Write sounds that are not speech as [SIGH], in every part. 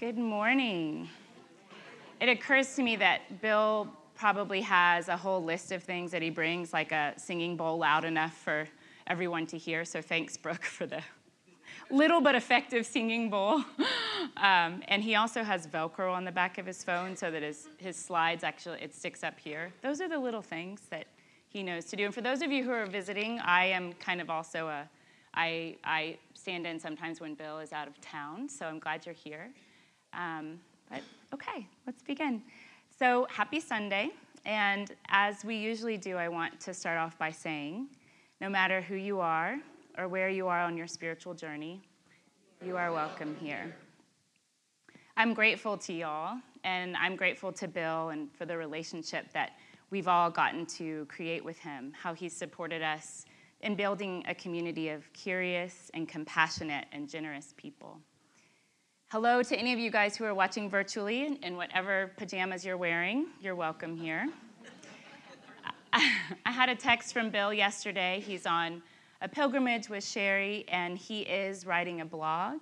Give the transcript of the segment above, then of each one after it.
Good morning. It occurs to me that Bill probably has a whole list of things that he brings, like a singing bowl loud enough for everyone to hear. So thanks, Brooke, for the little but effective singing bowl. [LAUGHS] Um, and he also has Velcro on the back of his phone so that his, his slides actually, it sticks up here. Those are the little things that he knows to do. And for those of you who are visiting, I am kind of also a, I, I stand in sometimes when Bill is out of town, so I'm glad you're here. Um, but okay, let's begin. So, happy Sunday. And as we usually do, I want to start off by saying no matter who you are or where you are on your spiritual journey, you are welcome here. I'm grateful to y'all, and I'm grateful to Bill and for the relationship that we've all gotten to create with him, how he's supported us in building a community of curious and compassionate and generous people. Hello to any of you guys who are watching virtually in whatever pajamas you're wearing. You're welcome here. [LAUGHS] I had a text from Bill yesterday. He's on a pilgrimage with Sherry, and he is writing a blog,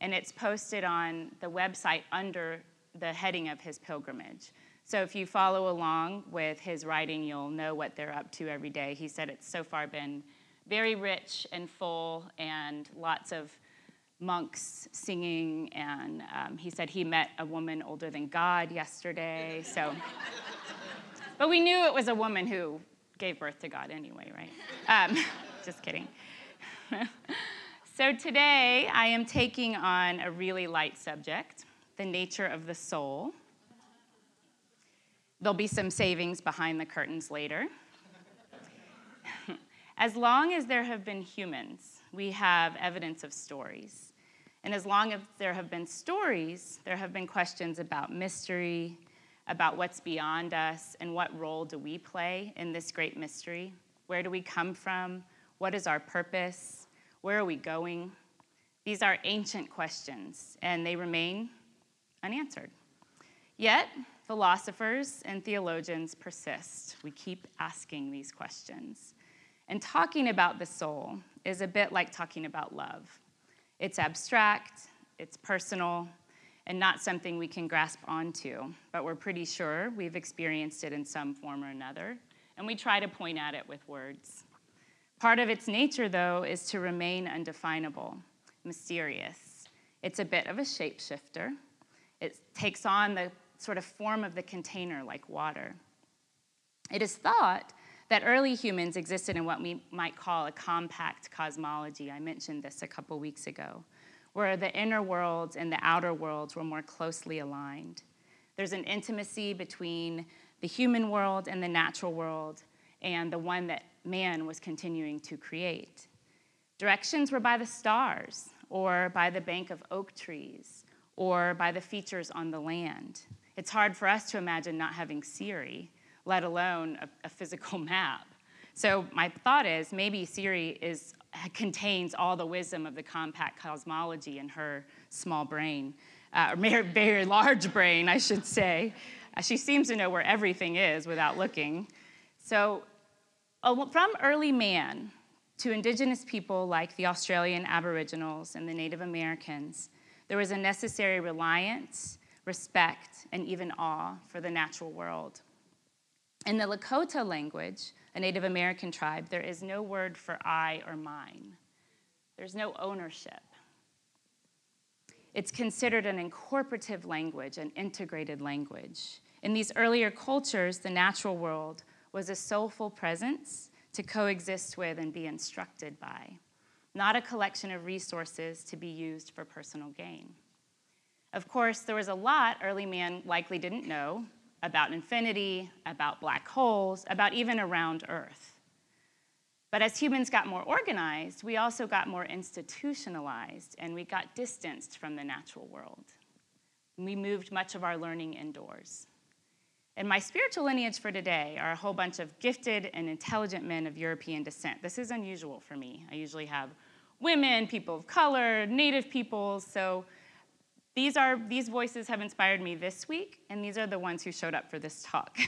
and it's posted on the website under the heading of his pilgrimage. So if you follow along with his writing, you'll know what they're up to every day. He said it's so far been very rich and full, and lots of monks singing. And um, he said he met a woman older than God yesterday. So, [LAUGHS] but we knew it was a woman who gave birth to God anyway, right? Um, [LAUGHS] just kidding. [LAUGHS] so today I am taking on a really light subject the nature of the soul. There'll be some savings behind the curtains later. as long as there have been humans, we have evidence of stories. And as long as there have been stories, there have been questions about mystery, about what's beyond us, and what role do we play in this great mystery? Where do we come from? What is our purpose? Where are we going? These are ancient questions, and they remain unanswered. Yet, philosophers and theologians persist. We keep asking these questions. And talking about the soul is a bit like talking about love. It's abstract, it's personal, and not something we can grasp onto, but we're pretty sure we've experienced it in some form or another, and we try to point at it with words. Part of its nature, though, is to remain undefinable, mysterious. It's a bit of a shapeshifter. It takes on the sort of form of the container like water. It is thought that early humans existed in what we might call a compact cosmology. I mentioned this a couple weeks ago, where the inner worlds and the outer worlds were more closely aligned. There's an intimacy between the human world and the natural world, and the one that man was continuing to create. Directions were by the stars, or by the bank of oak trees, or by the features on the land. It's hard for us to imagine not having Siri let alone a, a physical [LAUGHS] map. So my thought is maybe Siri is, contains all the wisdom of the compact cosmology in her small brain, uh, or very, large brain, I should say. Uh, she seems to know where everything is without looking. So from early man to indigenous people like the Australian Aboriginals and the Native Americans, there was a necessary reliance, respect, and even awe for the natural world. In the Lakota language, a Native American tribe, there is no word for I or mine. There's no ownership. It's considered an incorporative language, an integrated language. In these earlier cultures, the natural world was a soulful presence to coexist with and be instructed by, not a collection of resources to be used for personal gain. Of course, there was a lot early man likely didn't know about infinity, about black holes, about even around Earth. But as humans got more organized, we also got more institutionalized and we got distanced from the natural world. We moved much of our learning indoors. And my spiritual lineage for today are a whole bunch of gifted and intelligent men of European descent. This is unusual for me. I usually have women, people of color, native peoples, so these, are, these voices have inspired me this week, and these are the ones who showed up for this talk.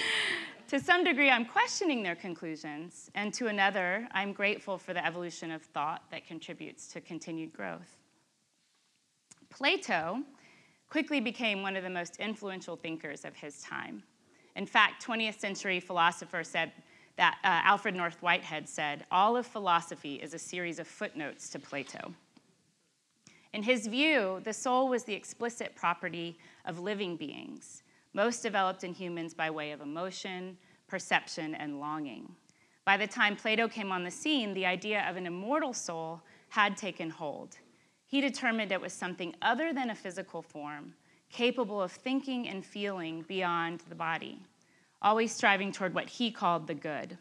[LAUGHS] to some degree, I'm questioning their conclusions, and to another, I'm grateful for the evolution of thought that contributes to continued growth. Plato quickly became one of the most influential thinkers of his time. In fact, 20th century philosopher said that uh, Alfred North Whitehead said, All of philosophy is a series of footnotes to Plato. In his view, the soul was the explicit property of living beings, most developed in humans by way of emotion, perception, and longing. By the time Plato came on the scene, the idea of an immortal soul had taken hold. He determined it was something other than a physical form, capable of thinking and feeling beyond the body, always striving toward what he called the good.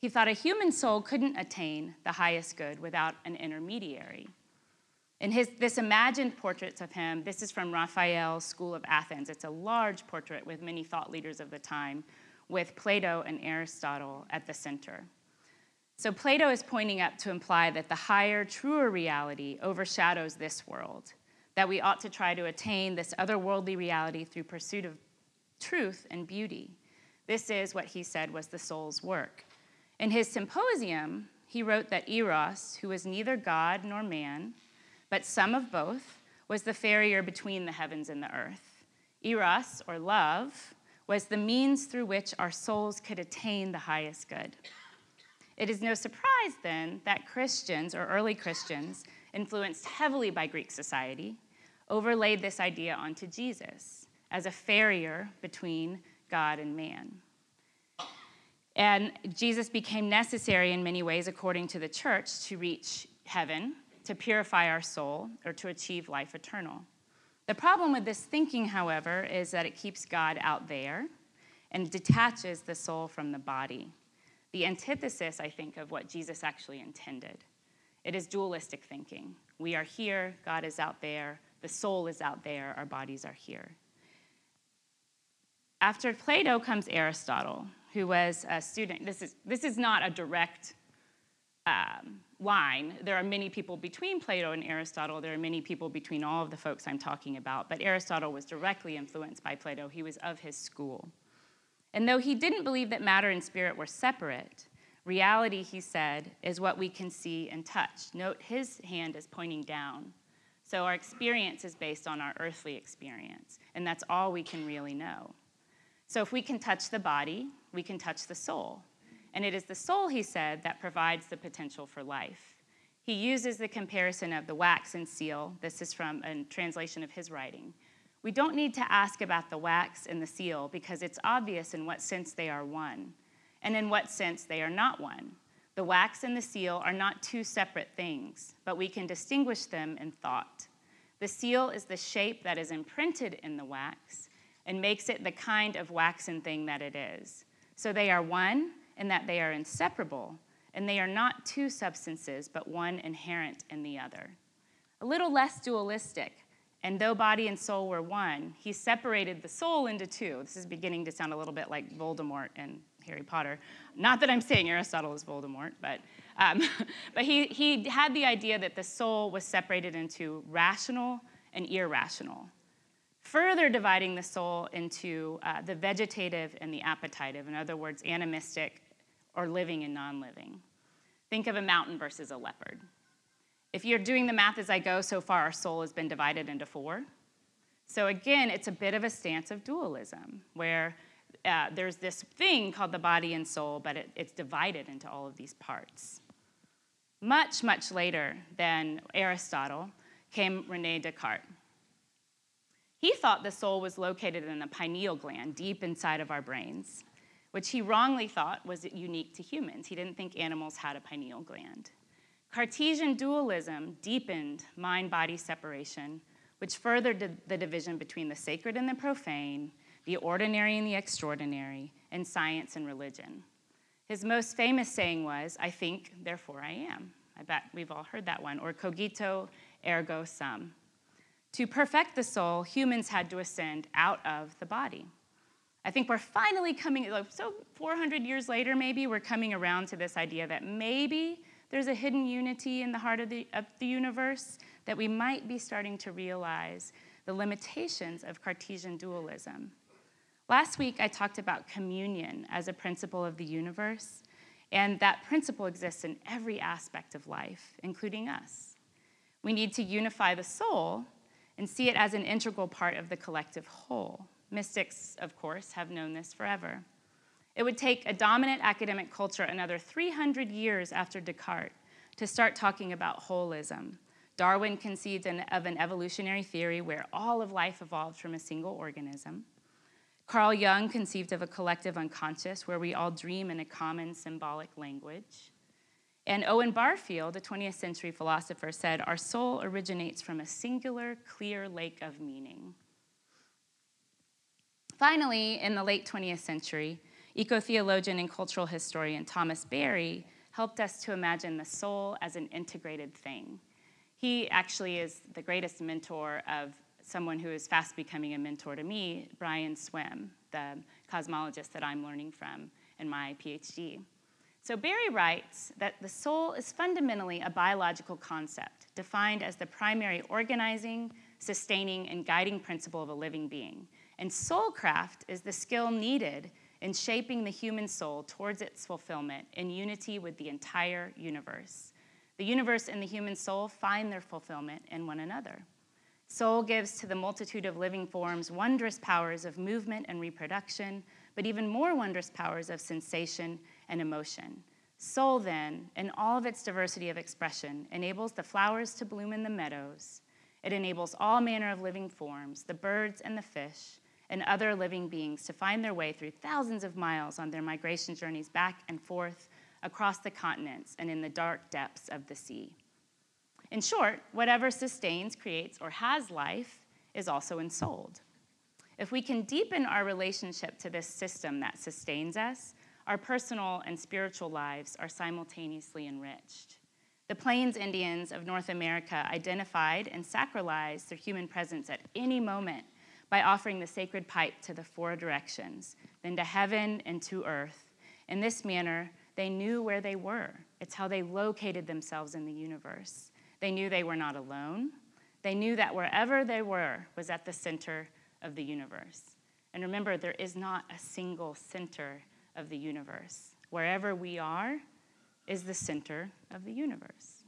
He thought a human soul couldn't attain the highest good without an intermediary. In his, this imagined portraits of him, this is from Raphael's School of Athens. It's a large portrait with many thought leaders of the time, with Plato and Aristotle at the center. So Plato is pointing up to imply that the higher, truer reality overshadows this world, that we ought to try to attain this otherworldly reality through pursuit of truth and beauty. This is what he said was the soul's work. In his symposium, he wrote that Eros, who was neither God nor man, but some of both, was the farrier between the heavens and the earth. Eros, or love, was the means through which our souls could attain the highest good. It is no surprise then that Christians, or early Christians, influenced heavily by Greek society, overlaid this idea onto Jesus as a farrier between God and man. And Jesus became necessary in many ways, according to the church, to reach heaven, to purify our soul, or to achieve life eternal. The problem with this thinking, however, is that it keeps God out there and detaches the soul from the body the antithesis, I think, of what Jesus actually intended. It is dualistic thinking. We are here, God is out there, the soul is out there, our bodies are here. After Plato comes Aristotle, who was a student. This is, this is not a direct um, line. There are many people between Plato and Aristotle. There are many people between all of the folks I'm talking about. But Aristotle was directly influenced by Plato. He was of his school. And though he didn't believe that matter and spirit were separate, reality, he said, is what we can see and touch. Note his hand is pointing down. So our experience is based on our earthly experience, and that's all we can really know. So if we can touch the body, we can touch the soul. And it is the soul, he said, that provides the potential for life. He uses the comparison of the wax and seal. This is from a translation of his writing. We don't need to ask about the wax and the seal because it's obvious in what sense they are one and in what sense they are not one. The wax and the seal are not two separate things, but we can distinguish them in thought. The seal is the shape that is imprinted in the wax and makes it the kind of waxen thing that it is. So they are one in that they are inseparable, and they are not two substances, but one inherent in the other. A little less dualistic, and though body and soul were one, he separated the soul into two. This is beginning to sound a little bit like Voldemort in Harry Potter. Not that I'm saying Aristotle is Voldemort, but, um, [LAUGHS] but he, he had the idea that the soul was separated into rational and irrational, further dividing the soul into uh, the vegetative and the appetitive, in other words, animistic or living and non living. Think of a mountain versus a leopard. If you're doing the math as I go, so far our soul has been divided into four. So again, it's a bit of a stance of dualism, where uh, there's this thing called the body and soul, but it, it's divided into all of these parts. Much, much later than Aristotle came Rene Descartes. He thought the soul was located in the pineal gland deep inside of our brains, which he wrongly thought was unique to humans. He didn't think animals had a pineal gland. Cartesian dualism deepened mind body separation, which furthered the division between the sacred and the profane, the ordinary and the extraordinary, and science and religion. His most famous saying was, I think, therefore I am. I bet we've all heard that one, or cogito ergo sum. To perfect the soul, humans had to ascend out of the body. I think we're finally coming, so 400 years later, maybe, we're coming around to this idea that maybe there's a hidden unity in the heart of the, of the universe that we might be starting to realize the limitations of Cartesian dualism. Last week, I talked about communion as a principle of the universe, and that principle exists in every aspect of life, including us. We need to unify the soul and see it as an integral part of the collective whole. Mystics, of course, have known this forever. It would take a dominant academic culture another 300 years after Descartes to start talking about holism. Darwin conceived of an evolutionary theory where all of life evolved from a single organism. Carl Jung conceived of a collective unconscious where we all dream in a common symbolic language. And Owen Barfield, a 20th century philosopher, said, Our soul originates from a singular, clear lake of meaning. Finally, in the late 20th century, eco theologian and cultural historian Thomas Berry helped us to imagine the soul as an integrated thing. He actually is the greatest mentor of someone who is fast becoming a mentor to me, Brian Swimme, the cosmologist that I'm learning from in my PhD. So Berry writes that the soul is fundamentally a biological concept defined as the primary organizing, sustaining, and guiding principle of a living being. And soulcraft is the skill needed in shaping the human soul towards its fulfillment in unity with the entire universe. The universe and the human soul find their fulfillment in one another. Soul gives to the multitude of living forms wondrous powers of movement and reproduction, but even more wondrous powers of sensation and emotion. Soul, then, in all of its diversity of expression, enables the flowers to bloom in the meadows. It enables all manner of living forms, the birds and the fish, and other living beings to find their way through thousands of miles on their migration journeys back and forth across the continents and in the dark depths of the sea. In short, whatever sustains, creates, or has life is also ensouled. If we can deepen our relationship to this system that sustains us, our personal and spiritual lives are simultaneously enriched. The Plains Indians of North America identified and sacralized their human presence at any moment by offering the sacred pipe to the four directions, then to heaven and to earth. In this manner, they knew where they were. It's how they located themselves in the universe. They knew they were not alone. They knew that wherever they were was at the center of the universe. And remember, there is not a single center of the universe. Wherever we are is the center of the universe.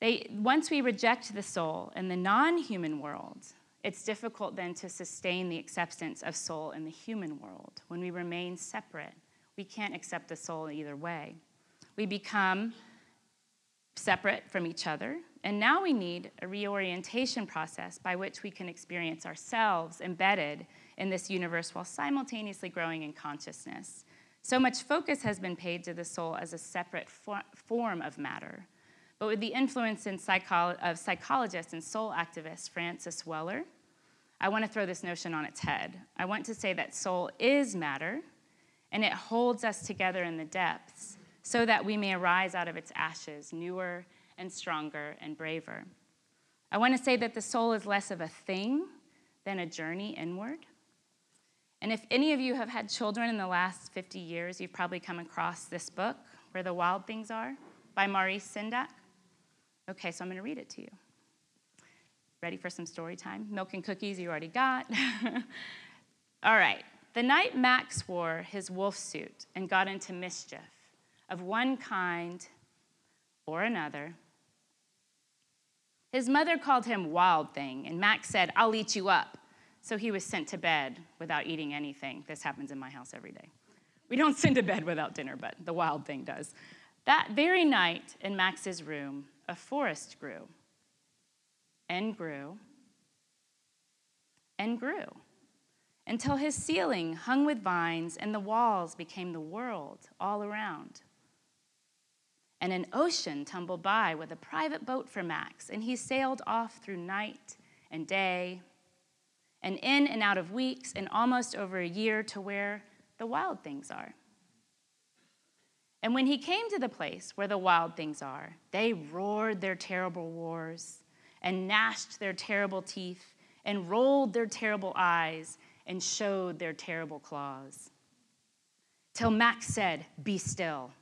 They, once we reject the soul in the non human world, it's difficult then to sustain the acceptance of soul in the human world. When we remain separate, we can't accept the soul either way. We become separate from each other, and now we need a reorientation process by which we can experience ourselves embedded in this universe while simultaneously growing in consciousness. So much focus has been paid to the soul as a separate for- form of matter. But with the influence psycho- of psychologist and soul activist Francis Weller, I want to throw this notion on its head. I want to say that soul is matter, and it holds us together in the depths so that we may arise out of its ashes newer and stronger and braver. I want to say that the soul is less of a thing than a journey inward. And if any of you have had children in the last 50 years, you've probably come across this book, Where the Wild Things Are, by Maurice Sendak. Okay, so I'm going to read it to you. Ready for some story time? Milk and cookies you already got. [LAUGHS] All right. The night Max wore his wolf suit and got into mischief of one kind or another, his mother called him Wild Thing, and Max said, I'll eat you up. So he was sent to bed without eating anything. This happens in my house every day. We don't [LAUGHS] send to bed without dinner, but the Wild Thing does. That very night in Max's room, a forest grew and grew and grew until his ceiling hung with vines and the walls became the world all around. And an ocean tumbled by with a private boat for Max, and he sailed off through night and day and in and out of weeks and almost over a year to where the wild things are. And when he came to the place where the wild things are, they roared their terrible wars and gnashed their terrible teeth and rolled their terrible eyes and showed their terrible claws. Till Max said, Be still,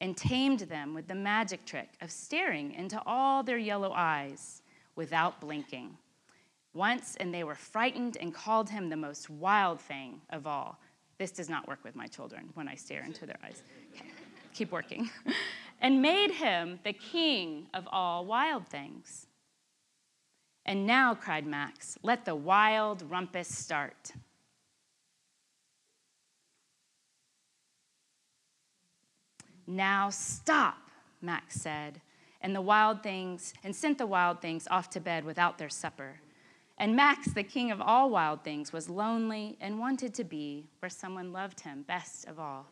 and tamed them with the magic trick of staring into all their yellow eyes without blinking. Once, and they were frightened and called him the most wild thing of all. This does not work with my children when I stare into their eyes. Okay. Keep working. [LAUGHS] and made him the king of all wild things. And now, cried Max, let the wild rumpus start. Now stop, Max said, and the wild things, and sent the wild things off to bed without their supper. And Max, the king of all wild things, was lonely and wanted to be where someone loved him best of all.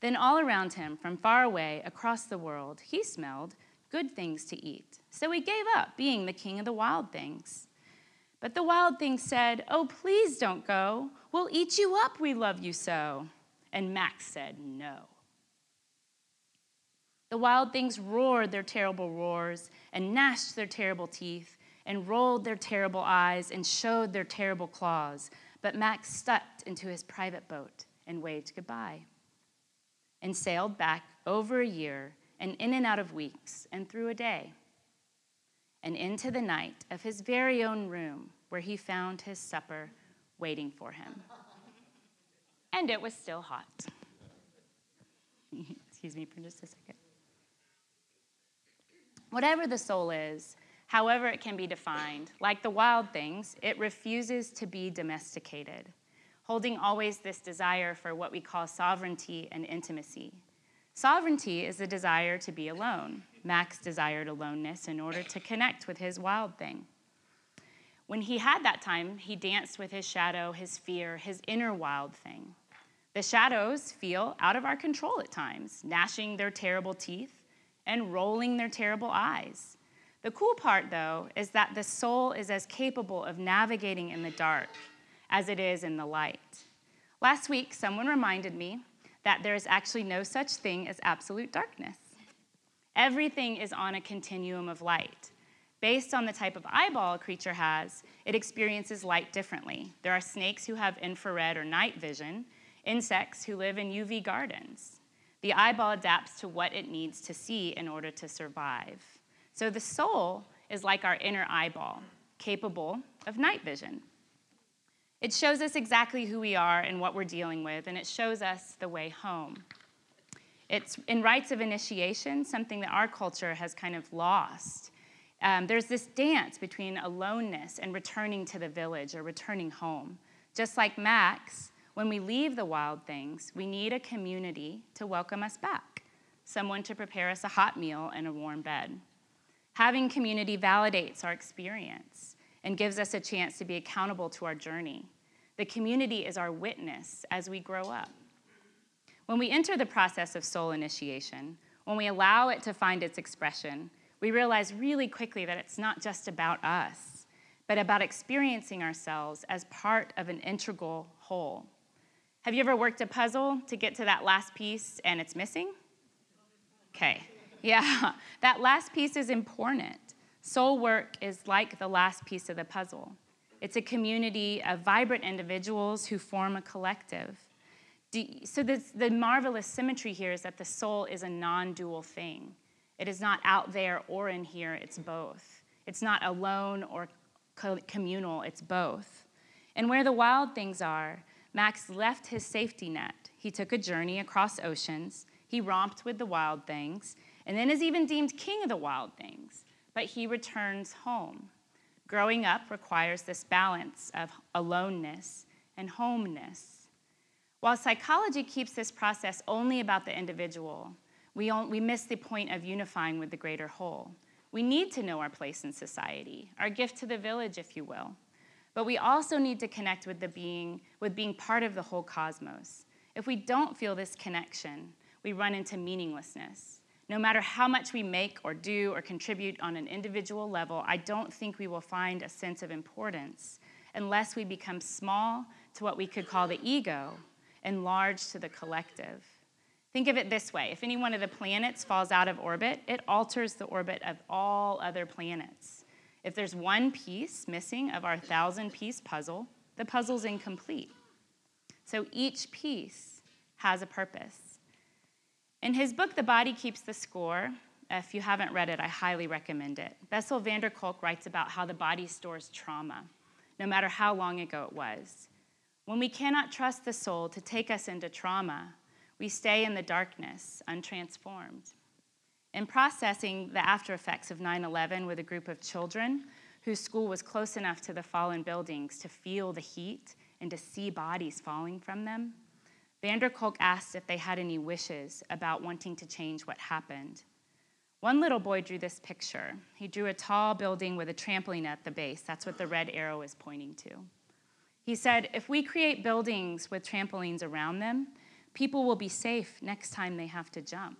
Then, all around him, from far away across the world, he smelled good things to eat. So he gave up being the king of the wild things. But the wild things said, Oh, please don't go. We'll eat you up, we love you so. And Max said, No. The wild things roared their terrible roars and gnashed their terrible teeth and rolled their terrible eyes and showed their terrible claws. But Max stepped into his private boat and waved goodbye and sailed back over a year and in and out of weeks and through a day and into the night of his very own room where he found his supper waiting for him. And it was still hot. [LAUGHS] Excuse me for just a second. Whatever the soul is, however it can be defined, like the wild things, it refuses to be domesticated, holding always this desire for what we call sovereignty and intimacy. Sovereignty is the desire to be alone. Max desired aloneness in order to connect with his wild thing. When he had that time, he danced with his shadow, his fear, his inner wild thing. The shadows feel out of our control at times, gnashing their terrible teeth, and rolling their terrible eyes. The cool part, though, is that the soul is as capable of navigating in the dark as it is in the light. Last week, someone reminded me that there is actually no such thing as absolute darkness. Everything is on a continuum of light. Based on the type of eyeball a creature has, it experiences light differently. There are snakes who have infrared or night vision, insects who live in UV gardens. The eyeball adapts to what it needs to see in order to survive. So the soul is like our inner eyeball, capable of night vision. It shows us exactly who we are and what we're dealing with, and it shows us the way home. It's in rites of initiation, something that our culture has kind of lost. Um, there's this dance between aloneness and returning to the village or returning home. Just like Max, when we leave the wild things, we need a community to welcome us back, someone to prepare us a hot meal and a warm bed. Having community validates our experience and gives us a chance to be accountable to our journey. The community is our witness as we grow up. When we enter the process of soul initiation, when we allow it to find its expression, we realize really quickly that it's not just about us, but about experiencing ourselves as part of an integral whole. Have you ever worked a puzzle to get to that last piece and it's missing? Okay, yeah, [LAUGHS] that last piece is important. Soul work is like the last piece of the puzzle. It's a community of vibrant individuals who form a collective. So, this, the marvelous symmetry here is that the soul is a non dual thing. It is not out there or in here, it's both. It's not alone or communal, it's both. And where the wild things are, Max left his safety net. He took a journey across oceans. He romped with the wild things, and then is even deemed king of the wild things. But he returns home. Growing up requires this balance of aloneness and homeness. While psychology keeps this process only about the individual, we, we miss the point of unifying with the greater whole. We need to know our place in society, our gift to the village, if you will. But we also need to connect with the being, with being part of the whole cosmos. If we don't feel this connection, we run into meaninglessness. No matter how much we make or do or contribute on an individual level, I don't think we will find a sense of importance unless we become small to what we could call the ego and large to the collective. Think of it this way if any one of the planets falls out of orbit, it alters the orbit of all other planets. If there's one piece missing of our thousand piece puzzle, the puzzle's incomplete. So each piece has a purpose. In his book, The Body Keeps the Score, if you haven't read it, I highly recommend it. Bessel van der Kolk writes about how the body stores trauma, no matter how long ago it was. When we cannot trust the soul to take us into trauma, we stay in the darkness, untransformed. In processing the after effects of 9 11 with a group of children whose school was close enough to the fallen buildings to feel the heat and to see bodies falling from them, van der Kolk asked if they had any wishes about wanting to change what happened. One little boy drew this picture. He drew a tall building with a trampoline at the base. That's what the red arrow is pointing to. He said, If we create buildings with trampolines around them, people will be safe next time they have to jump.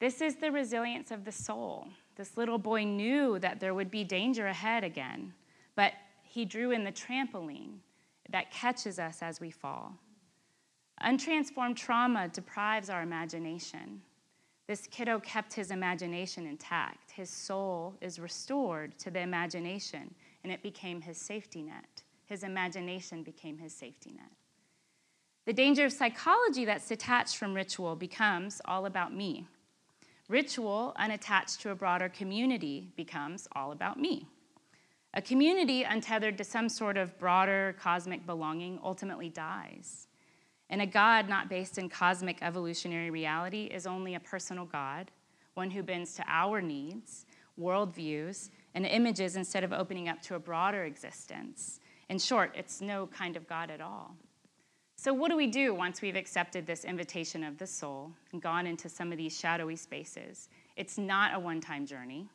This is the resilience of the soul. This little boy knew that there would be danger ahead again, but he drew in the trampoline that catches us as we fall. Untransformed trauma deprives our imagination. This kiddo kept his imagination intact. His soul is restored to the imagination, and it became his safety net. His imagination became his safety net. The danger of psychology that's detached from ritual becomes all about me. Ritual, unattached to a broader community, becomes all about me. A community untethered to some sort of broader cosmic belonging ultimately dies. And a God not based in cosmic evolutionary reality is only a personal God, one who bends to our needs, worldviews, and images instead of opening up to a broader existence. In short, it's no kind of God at all. So, what do we do once we've accepted this invitation of the soul and gone into some of these shadowy spaces? It's not a one time journey,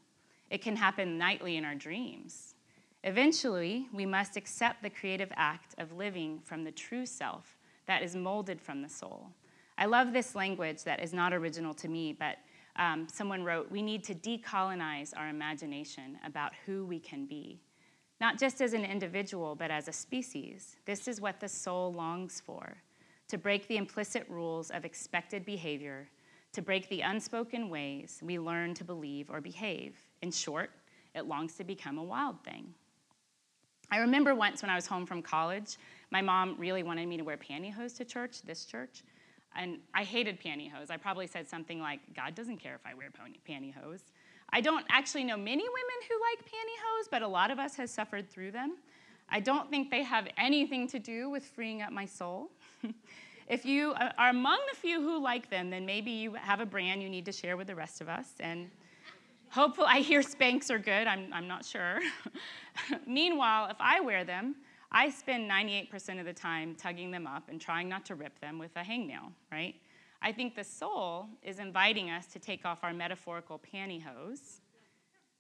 it can happen nightly in our dreams. Eventually, we must accept the creative act of living from the true self that is molded from the soul. I love this language that is not original to me, but um, someone wrote, We need to decolonize our imagination about who we can be, not just as an individual, but as a species. This is what the soul longs for to break the implicit rules of expected behavior, to break the unspoken ways we learn to believe or behave. In short, it longs to become a wild thing. I remember once when I was home from college, my mom really wanted me to wear pantyhose to church, this church. And I hated pantyhose. I probably said something like, God doesn't care if I wear pantyhose. I don't actually know many women who like pantyhose, but a lot of us has suffered through them. I don't think they have anything to do with freeing up my soul. [LAUGHS] if you uh, are among the few who like them, then maybe you have a brand you need to share with the rest of us. And hopefully, I hear Spanx are good. I'm, I'm not sure. [LAUGHS] Meanwhile, if I wear them, I spend 98% of the time tugging them up and trying not to rip them with a hangnail, right? I think the soul is inviting us to take off our metaphorical pantyhose,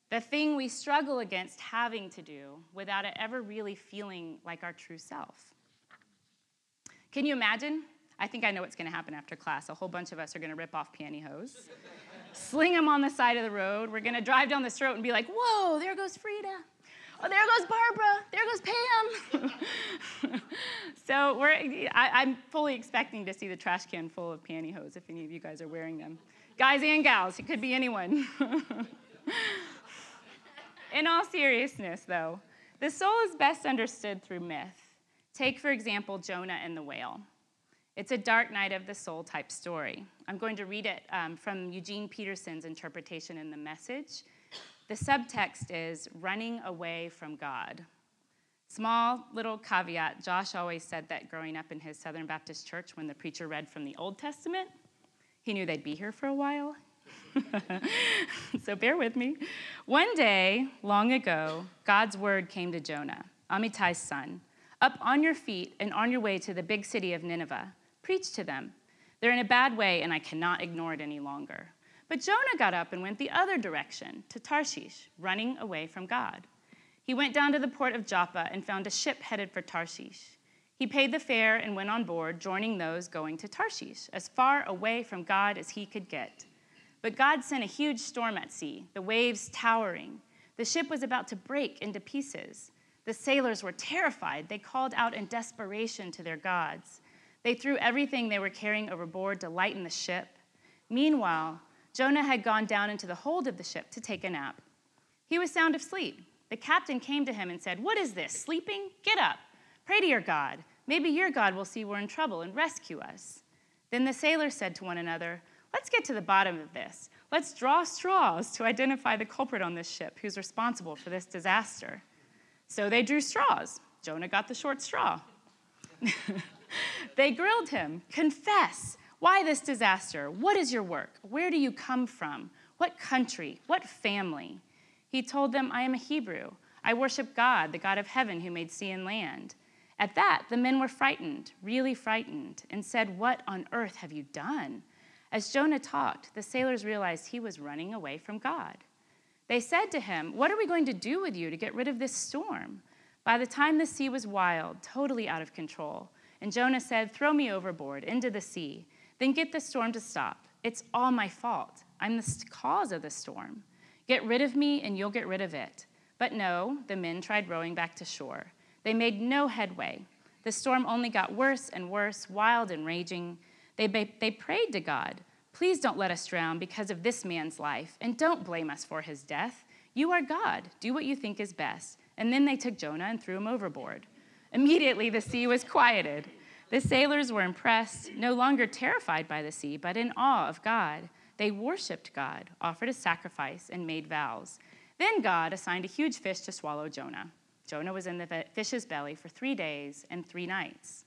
the thing we struggle against having to do without it ever really feeling like our true self. Can you imagine? I think I know what's going to happen after class. A whole bunch of us are going to rip off pantyhose, sling them on the side of the road. We're to drive down this road and be like, whoa, there goes Frida. Oh, there goes Barbara. There goes Pam. [LAUGHS] so we're, I, am fully expecting to see the trash can full of pantyhose if any of you guys are wearing them. Guys and gals, it could be anyone. [LAUGHS] In all seriousness, though, the soul is best understood through myth. Take, for example, Jonah and the whale. It's a dark night of the soul type story. I'm going to read it um, from Eugene Peterson's interpretation in The Message. The subtext is running away from God. Small little caveat Josh always said that growing up in his Southern Baptist church, when the preacher read from the Old Testament, he knew they'd be here for a while. [LAUGHS] so bear with me. One day, long ago, God's word came to Jonah, Amittai's son Up on your feet and on your way to the big city of Nineveh. Preach to them. They're in a bad way, and I cannot ignore it any longer. But Jonah got up and went the other direction, to Tarshish, running away from God. He went down to the port of Joppa and found a ship headed for Tarshish. He paid the fare and went on board, joining those going to Tarshish, as far away from God as he could get. But God sent a huge storm at sea, the waves towering. The ship was about to break into pieces. The sailors were terrified. They called out in desperation to their gods. They threw everything they were carrying overboard to lighten the ship. Meanwhile, Jonah had gone down into the hold of the ship to take a nap. He was sound asleep. The captain came to him and said, What is this? Sleeping? Get up. Pray to your God. Maybe your God will see we're in trouble and rescue us. Then the sailors said to one another, Let's get to the bottom of this. Let's draw straws to identify the culprit on this ship who's responsible for this disaster. So they drew straws. Jonah got the short straw. [LAUGHS] [LAUGHS] they grilled him. Confess. Why this disaster? What is your work? Where do you come from? What country? What family? He told them, I am a Hebrew. I worship God, the God of heaven who made sea and land. At that, the men were frightened, really frightened, and said, What on earth have you done? As Jonah talked, the sailors realized he was running away from God. They said to him, What are we going to do with you to get rid of this storm? By the time the sea was wild, totally out of control, and Jonah said, Throw me overboard into the sea, then get the storm to stop. It's all my fault. I'm the cause of the storm. Get rid of me, and you'll get rid of it. But no, the men tried rowing back to shore. They made no headway. The storm only got worse and worse, wild and raging. They, they prayed to God, Please don't let us drown because of this man's life, and don't blame us for his death. You are God. Do what you think is best. And then they took Jonah and threw him overboard. Immediately, the sea was quieted. The sailors were impressed, no longer terrified by the sea, but in awe of God. They worshiped God, offered a sacrifice, and made vows. Then God assigned a huge fish to swallow Jonah. Jonah was in the fish's belly for three days and three nights.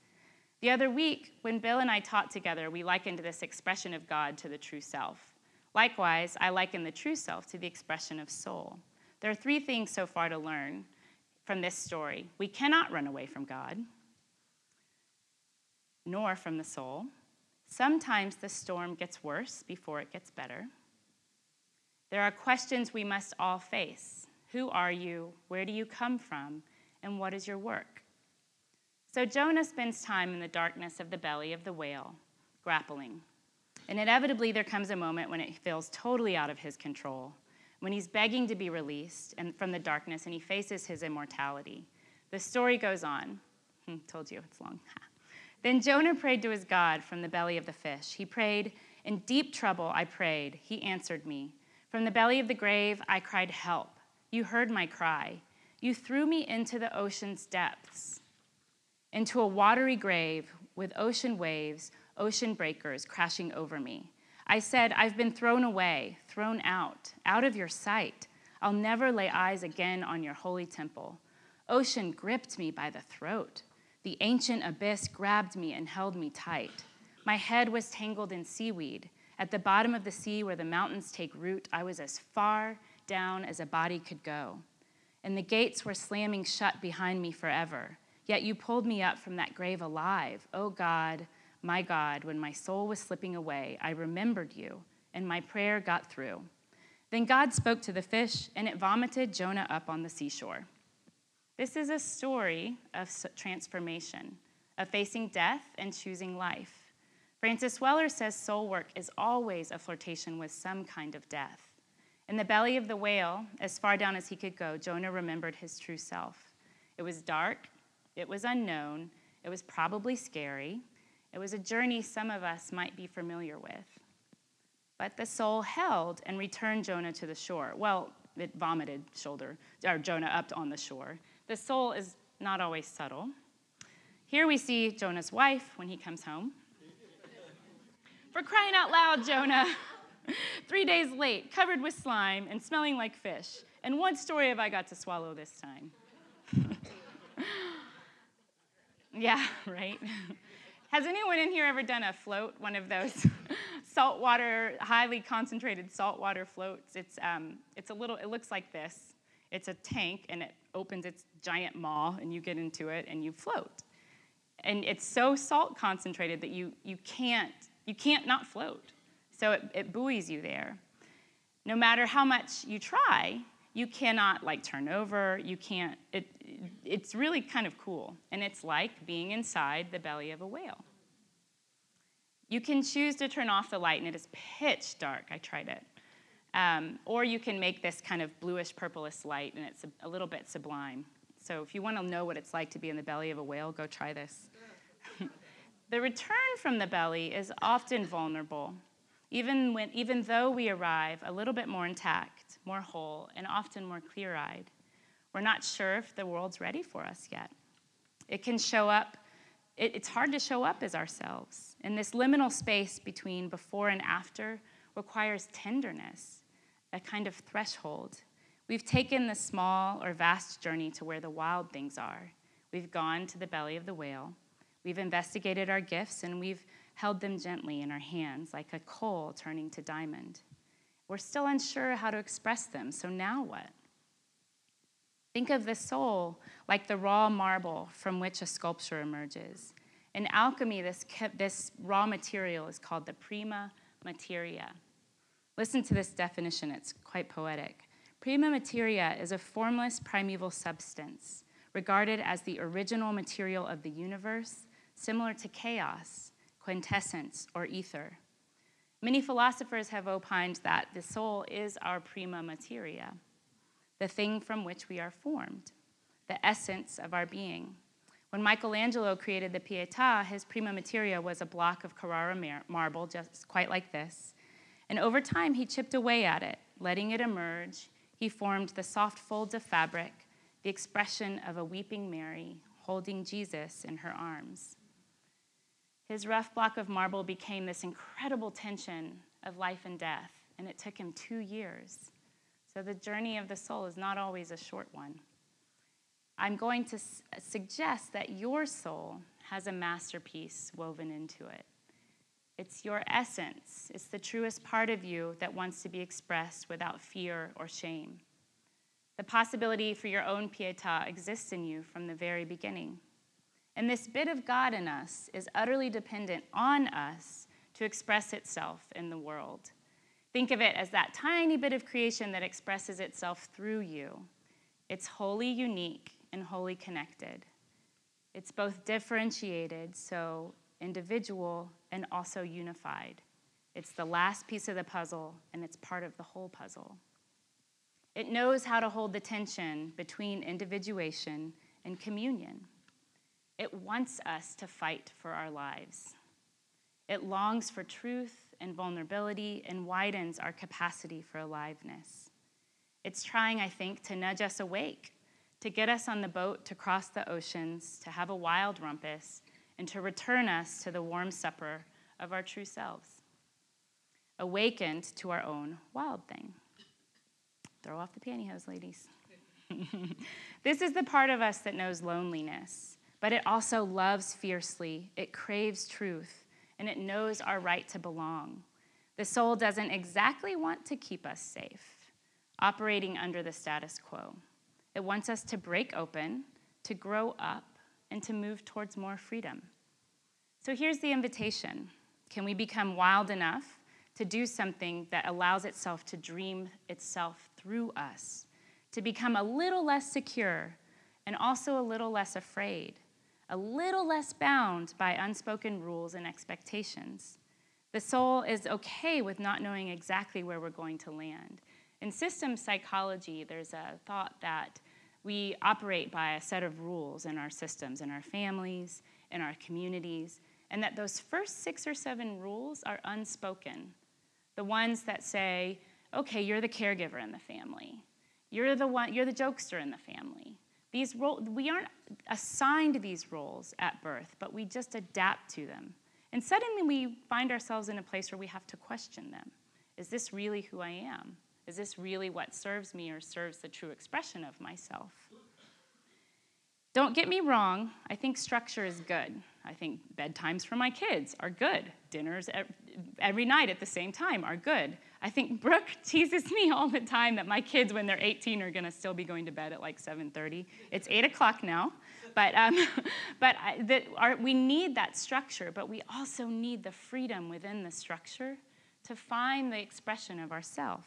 The other week, when Bill and I taught together, we likened this expression of God to the true self. Likewise, I liken the true self to the expression of soul. There are three things so far to learn from this story. We cannot run away from God, nor from the soul. Sometimes the storm gets worse before it gets better. There are questions we must all face Who are you? Where do you come from? And what is your work? So Jonah spends time in the darkness of the belly of the whale, grappling. And inevitably, there comes a moment when it feels totally out of his control, when he's begging to be released and from the darkness and he faces his immortality. The story goes on. Hmm, told you it's long. [LAUGHS] then Jonah prayed to his God from the belly of the fish. He prayed, In deep trouble I prayed. He answered me. From the belly of the grave I cried, Help. You heard my cry. You threw me into the ocean's depths, into a watery grave with ocean waves, ocean breakers crashing over me. I said, I've been thrown away, thrown out, out of your sight. I'll never lay eyes again on your holy temple. Ocean gripped me by the throat. The ancient abyss grabbed me and held me tight. My head was tangled in seaweed. At the bottom of the sea where the mountains take root, I was as far down as a body could go. And the gates were slamming shut behind me forever. Yet you pulled me up from that grave alive. Oh God, my God, when my soul was slipping away, I remembered you, and my prayer got through. Then God spoke to the fish, and it vomited Jonah up on the seashore. This is a story of transformation, of facing death and choosing life. Francis Weller says soul work is always a flirtation with some kind of death. In the belly of the whale, as far down as he could go, Jonah remembered his true self. It was dark, it was unknown, it was probably scary, it was a journey some of us might be familiar with. But the soul held and returned Jonah to the shore. Well, it vomited shoulder, or Jonah up on the shore. The soul is not always subtle. Here we see Jonah's wife when he comes home. [LAUGHS] For crying out loud, Jonah. [LAUGHS] Three days late, covered with slime and smelling like fish. And what story have I got to swallow this time? [LAUGHS] yeah, right? Has anyone in here ever done a float, one of those [LAUGHS] saltwater, highly concentrated saltwater floats? It's, um, it's a little, it looks like this. It's a tank and it opens its giant maw and you get into it and you float. And it's so salt concentrated that you, you can't you can't not float. So it, it buoys you there. No matter how much you try, you cannot like turn over. You can't, it, it's really kind of cool. And it's like being inside the belly of a whale. You can choose to turn off the light and it is pitch dark. I tried it. Um, or you can make this kind of bluish purplish light and it's a, a little bit sublime. So if you want to know what it's like to be in the belly of a whale, go try this. [LAUGHS] The return from the belly is often vulnerable, even, when, even though we arrive a little bit more intact, more whole, and often more clear eyed. We're not sure if the world's ready for us yet. It can show up, it, it's hard to show up as ourselves. And this liminal space between before and after requires tenderness, a kind of threshold. We've taken the small or vast journey to where the wild things are. We've gone to the belly of the whale We've investigated our gifts and we've held them gently in our hands like a coal turning to diamond. We're still unsure how to express them, so now what? Think of the soul like the raw marble from which a sculpture emerges. In alchemy, this, this raw material is called the prima materia. Listen to this definition, it's quite poetic. Prima materia is a formless primeval substance, regarded as the original material of the universe, similar to chaos, quintessence, or ether. Many philosophers have opined that the soul is our prima materia, the thing from which we are formed, the essence of our being. When Michelangelo created the Pietà, his prima materia was a block of Carrara mar- marble, just quite like this. And over time, he chipped away at it, letting it emerge. He formed the soft folds of fabric, the expression of a weeping Mary holding Jesus in her arms. His rough block of marble became this incredible tension of life and death, and it took him two years. So the journey of the soul is not always a short one. I'm going to suggest that your soul has a masterpiece woven into it. It's your essence, it's the truest part of you that wants to be expressed without fear or shame. The possibility for your own pietà exists in you from the very beginning. And this bit of God in us is utterly dependent on us to express itself in the world. Think of it as that tiny bit of creation that expresses itself through you. It's wholly unique and wholly connected. It's both differentiated, so individual, and also unified. It's the last piece of the puzzle, and it's part of the whole puzzle. It knows how to hold the tension between individuation and communion. It wants us to fight for our lives. It longs for truth and vulnerability and widens our capacity for aliveness. It's trying, I think, to nudge us awake, to get us on the boat to cross the oceans, to have a wild rumpus, and to return us to the warm supper of our true selves, awakened to our own wild thing. Throw off the pantyhose, ladies. [LAUGHS] this is the part of us that knows loneliness but it also loves fiercely, it craves truth, and it knows our right to belong. The soul doesn't exactly want to keep us safe, operating under the status quo. It wants us to break open, to grow up, and to move towards more freedom. So here's the invitation Can we become wild enough to do something that allows itself to dream itself through us, to become a little less secure and also a little less afraid? A little less bound by unspoken rules and expectations. The soul is okay with not knowing exactly where we're going to land. In systems psychology, there's a thought that we operate by a set of rules in our systems, in our families, in our communities, and that those first six or seven rules are unspoken. The ones that say, okay, you're the caregiver in the family. You're the one, you're the jokester in the family. These role, we aren't assigned these roles at birth, but we just adapt to them. And suddenly we find ourselves in a place where we have to question them. Is this really who I am? Is this really what serves me or serves the true expression of myself? Don't get me wrong, I think structure is good. I think bedtimes for my kids are good. Dinners every night at the same time are good. I think Brooke teases me all the time that my kids, when they're 18, are going to still be going to bed at like 7:30. It's 8 o'clock now, but um, [LAUGHS] but I, that our, we need that structure, but we also need the freedom within the structure to find the expression of ourself.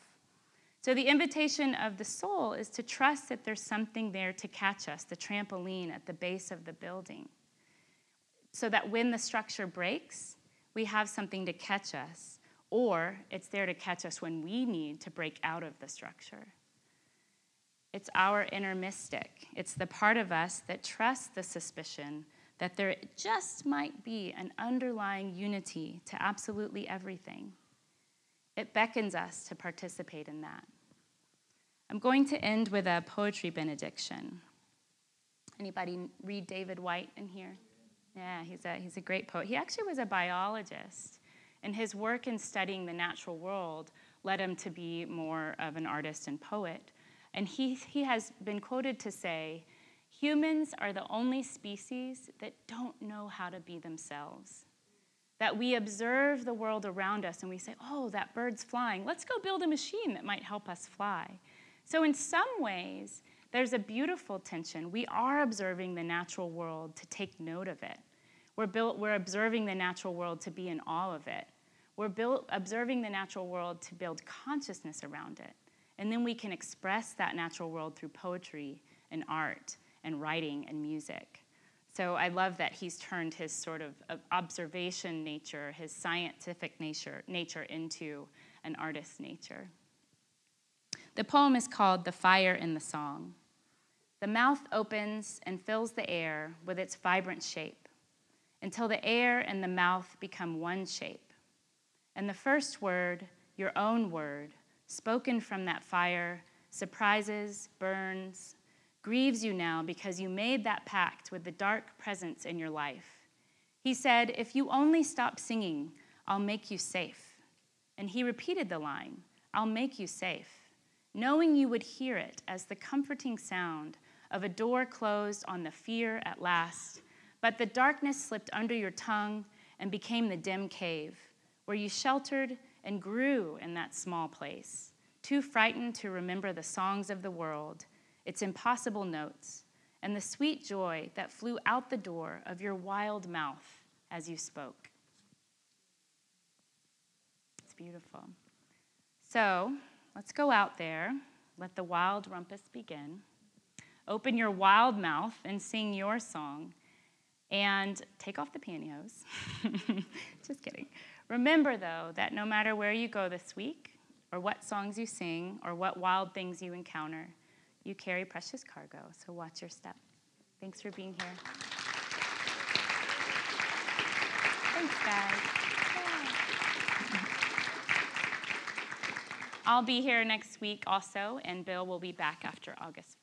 So the invitation of the soul is to trust that there's something there to catch us, the trampoline at the base of the building, so that when the structure breaks, we have something to catch us or it's there to catch us when we need to break out of the structure. It's our inner mystic. It's the part of us that trusts the suspicion that there just might be an underlying unity to absolutely everything. It beckons us to participate in that. I'm going to end with a poetry benediction. Anybody read David Whyte in here? Yeah, he's a, he's a great poet. He actually was a biologist. And his work in studying the natural world led him to be more of an artist and poet. And he, he has been quoted to say, Humans are the only species that don't know how to be themselves. That we observe the world around us and we say, oh, that bird's flying. Let's go build a machine that might help us fly. So, in some ways, There's a beautiful tension. We are observing the natural world to take note of it. We're, built, we're observing the natural world to be in awe of it. We're built, observing the natural world to build consciousness around it. And then we can express that natural world through poetry and art and writing and music. So I love that he's turned his sort of observation nature, his scientific nature, nature into an artist's nature. The poem is called The Fire in the Song. The mouth opens and fills the air with its vibrant shape until the air and the mouth become one shape. And the first word, your own word, spoken from that fire, surprises, burns, grieves you now because you made that pact with the dark presence in your life. He said, If you only stop singing, I'll make you safe. And he repeated the line, I'll make you safe, knowing you would hear it as the comforting sound of a door closed on the fear at last. But the darkness slipped under your tongue and became the dim cave where you sheltered and grew in that small place, too frightened to remember the songs of the world its impossible notes, and the sweet joy that flew out the door of your wild mouth as you spoke. It's beautiful. So let's go out there, let the wild rumpus begin. Open your wild mouth and sing your song. And take off the pantyhose. [LAUGHS] Just kidding. Remember, though, that no matter where you go this week, or what songs you sing, or what wild things you encounter, you carry precious cargo, so watch your step. Thanks for being here. Thanks, guys. I'll be here next week also, and Bill will be back after August